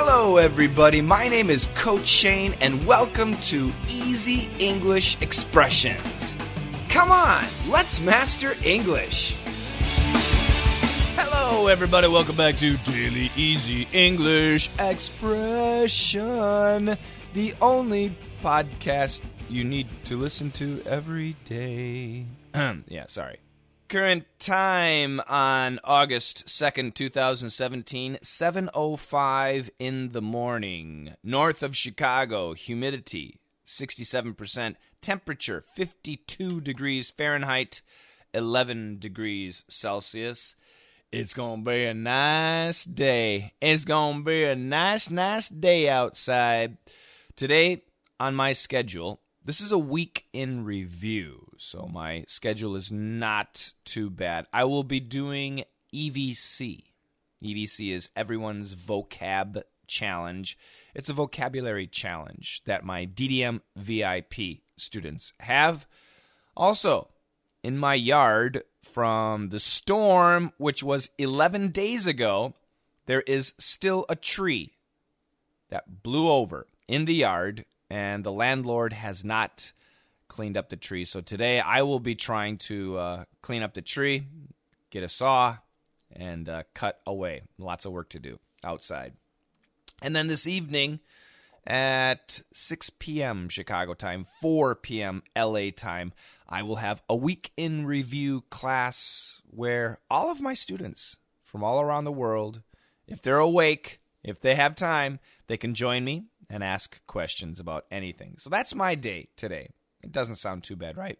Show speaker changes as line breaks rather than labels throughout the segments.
Hello, everybody. My name is Coach Shane, and welcome to Easy English Expressions. Come on, let's master English. Hello, everybody. Welcome back to Daily Easy English Expression, the only podcast you need to listen to every day. yeah, sorry. Current time on August 2nd, 2017, 7:05 in the morning. North of Chicago, humidity 67%, temperature 52 degrees Fahrenheit, 11 degrees Celsius. It's going to be a nice day. It's going to be a nice nice day outside. Today on my schedule, this is a week in review, so my schedule is not too bad. I will be doing EVC. EVC is everyone's vocab challenge. It's a vocabulary challenge that my DDM VIP students have. Also, in my yard from the storm, which was 11 days ago, there is still a tree that blew over in the yard and the landlord has not cleaned up the tree. So today I will be trying to uh, clean up the tree, get a saw, and uh, cut away. Lots of work to do outside. And then this evening at 6 p.m. Chicago time, 4 p.m. LA time, I will have a week in review class where all of my students from all around the world, if they're awake, if they have time, they can join me and ask questions about anything. So that's my day today. It doesn't sound too bad, right?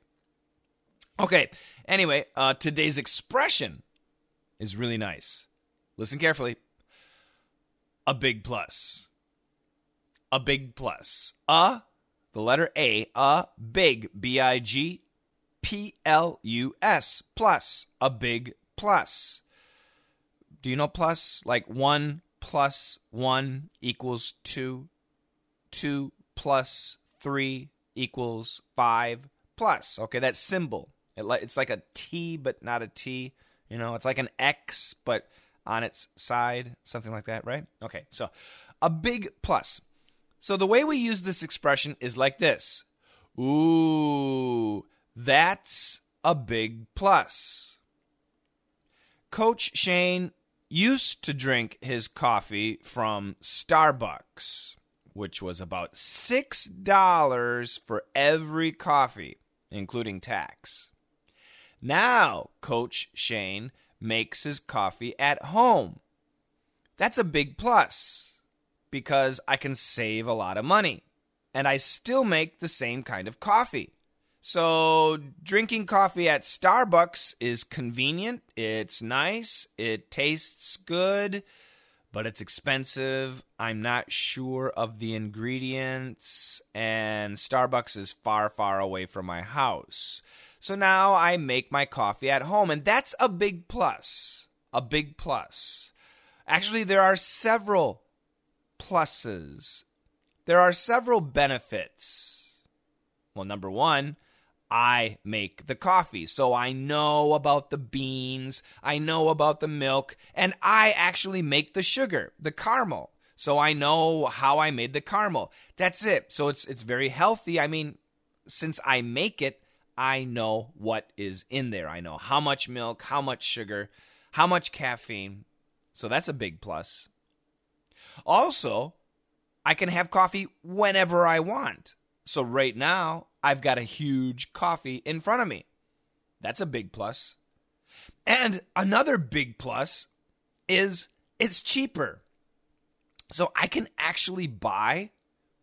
Okay, anyway, uh, today's expression is really nice. Listen carefully. A big plus. A big plus. A, the letter A, a big, B I G P L U S, plus. A big plus. Do you know plus? Like one plus one equals two 2 plus 3 equals 5 plus. Okay, that symbol. It, it's like a T, but not a T. You know, it's like an X, but on its side, something like that, right? Okay, so a big plus. So the way we use this expression is like this Ooh, that's a big plus. Coach Shane used to drink his coffee from Starbucks which was about $6 for every coffee, including tax. Now, Coach Shane makes his coffee at home. That's a big plus because I can save a lot of money and I still make the same kind of coffee. So, drinking coffee at Starbucks is convenient, it's nice, it tastes good but it's expensive. I'm not sure of the ingredients, and Starbucks is far, far away from my house. So now I make my coffee at home, and that's a big plus. A big plus. Actually, there are several pluses. There are several benefits. Well, number one, I make the coffee. So I know about the beans, I know about the milk, and I actually make the sugar, the caramel. So I know how I made the caramel. That's it. So it's it's very healthy. I mean, since I make it, I know what is in there. I know how much milk, how much sugar, how much caffeine. So that's a big plus. Also, I can have coffee whenever I want. So right now, I've got a huge coffee in front of me. That's a big plus. And another big plus is it's cheaper. So I can actually buy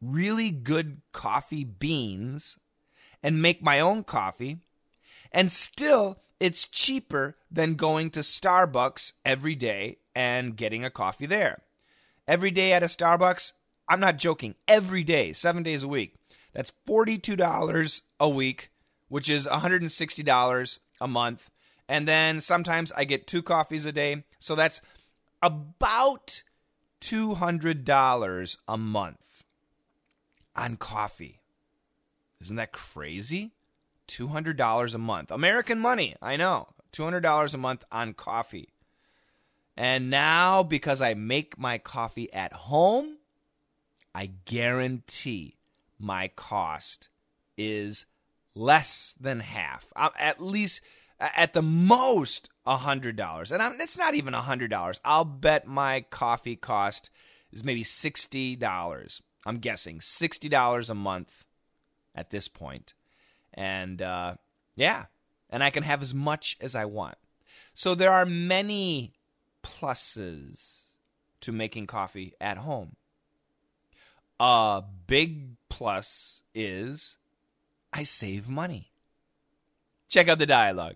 really good coffee beans and make my own coffee. And still, it's cheaper than going to Starbucks every day and getting a coffee there. Every day at a Starbucks, I'm not joking, every day, seven days a week, that's $42 a week, which is $160 a month. And then sometimes I get two coffees a day. So that's about $200 a month on coffee. Isn't that crazy? $200 a month. American money, I know. $200 a month on coffee. And now, because I make my coffee at home, I guarantee my cost is less than half. Uh, at least, at the most, $100. And I'm, it's not even $100. I'll bet my coffee cost is maybe $60. I'm guessing $60 a month at this point. And uh, yeah, and I can have as much as I want. So there are many pluses to making coffee at home. A big plus is I save money. Check out the dialogue.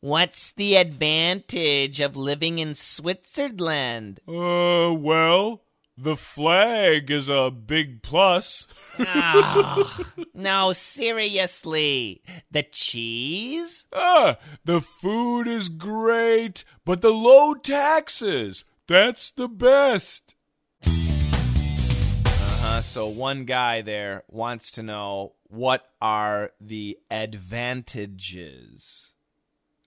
What's the advantage of living in Switzerland?
Uh, well, the flag is a big plus.
oh, no, seriously. The cheese?
Ah, the food is great, but the low taxes, that's the best.
Uh-huh, so one guy there wants to know what are the advantages?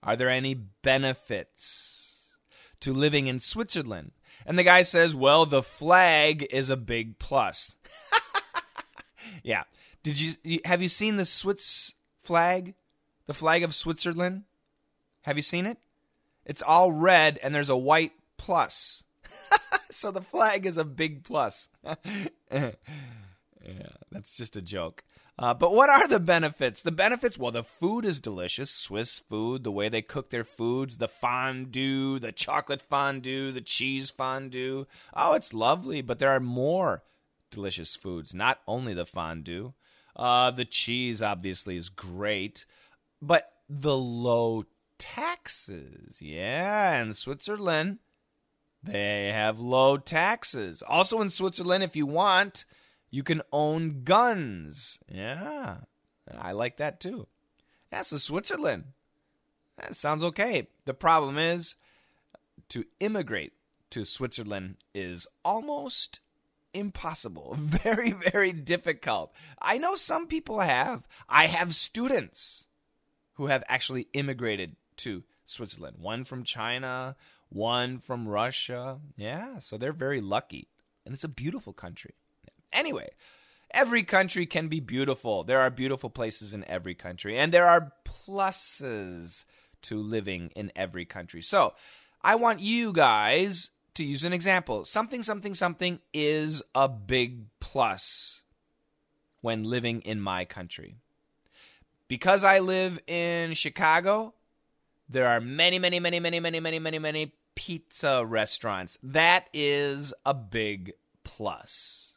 Are there any benefits to living in Switzerland? And the guy says, "Well, the flag is a big plus." yeah. Did you have you seen the Swiss flag? The flag of Switzerland? Have you seen it? It's all red and there's a white plus. So the flag is a big plus. yeah, that's just a joke. Uh, but what are the benefits? The benefits, well, the food is delicious. Swiss food, the way they cook their foods, the fondue, the chocolate fondue, the cheese fondue. Oh, it's lovely, but there are more delicious foods, not only the fondue. Uh, the cheese, obviously, is great, but the low taxes. Yeah, in Switzerland, they have low taxes. Also, in Switzerland, if you want, you can own guns. Yeah, I like that too. Yeah, so Switzerland. That sounds okay. The problem is to immigrate to Switzerland is almost impossible. Very, very difficult. I know some people have. I have students who have actually immigrated to Switzerland. One from China, one from Russia. Yeah, so they're very lucky. And it's a beautiful country. Anyway, every country can be beautiful. There are beautiful places in every country, and there are pluses to living in every country. So, I want you guys to use an example. Something, something, something is a big plus when living in my country. Because I live in Chicago, there are many, many, many, many, many, many, many, many pizza restaurants. That is a big plus.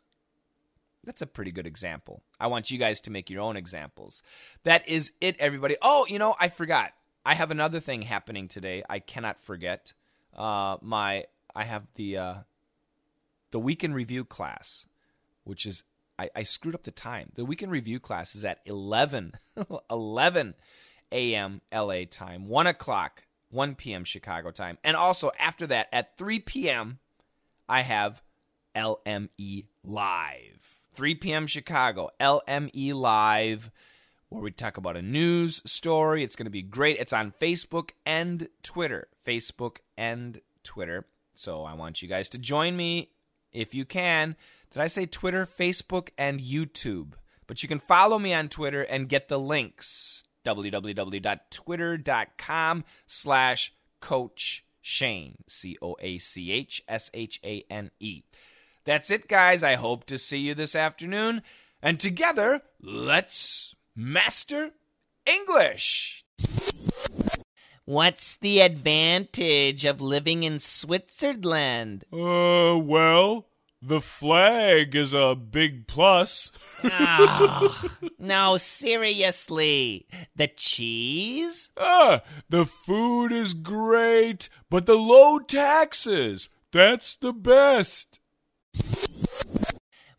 That's a pretty good example. I want you guys to make your own examples. That is it, everybody. Oh, you know, I forgot. I have another thing happening today. I cannot forget. Uh, my I have the uh, the weekend review class, which is I, I screwed up the time. The weekend review class is at 11, 11 a.m. LA time, one o'clock, one p.m. Chicago time, and also after that at 3 p.m. I have LME live. 3 p.m. Chicago, LME Live, where we talk about a news story. It's going to be great. It's on Facebook and Twitter. Facebook and Twitter. So I want you guys to join me if you can. Did I say Twitter, Facebook, and YouTube? But you can follow me on Twitter and get the links. www.twitter.com slash Coach Shane. C O A C H S H A N E. That's it, guys. I hope to see you this afternoon. And together, let's master English.
What's the advantage of living in Switzerland?
Uh, well, the flag is a big plus.
oh, no, seriously. The cheese?
Ah, the food is great, but the low taxes, that's the best.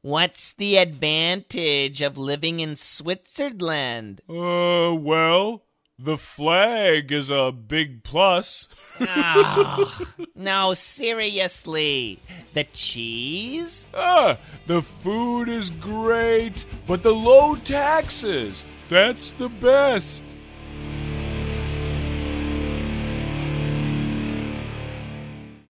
What's the advantage of living in Switzerland?
Uh, well, the flag is a big plus.
oh, no, seriously. The cheese?
Ah, the food is great, but the low taxes, that's the best.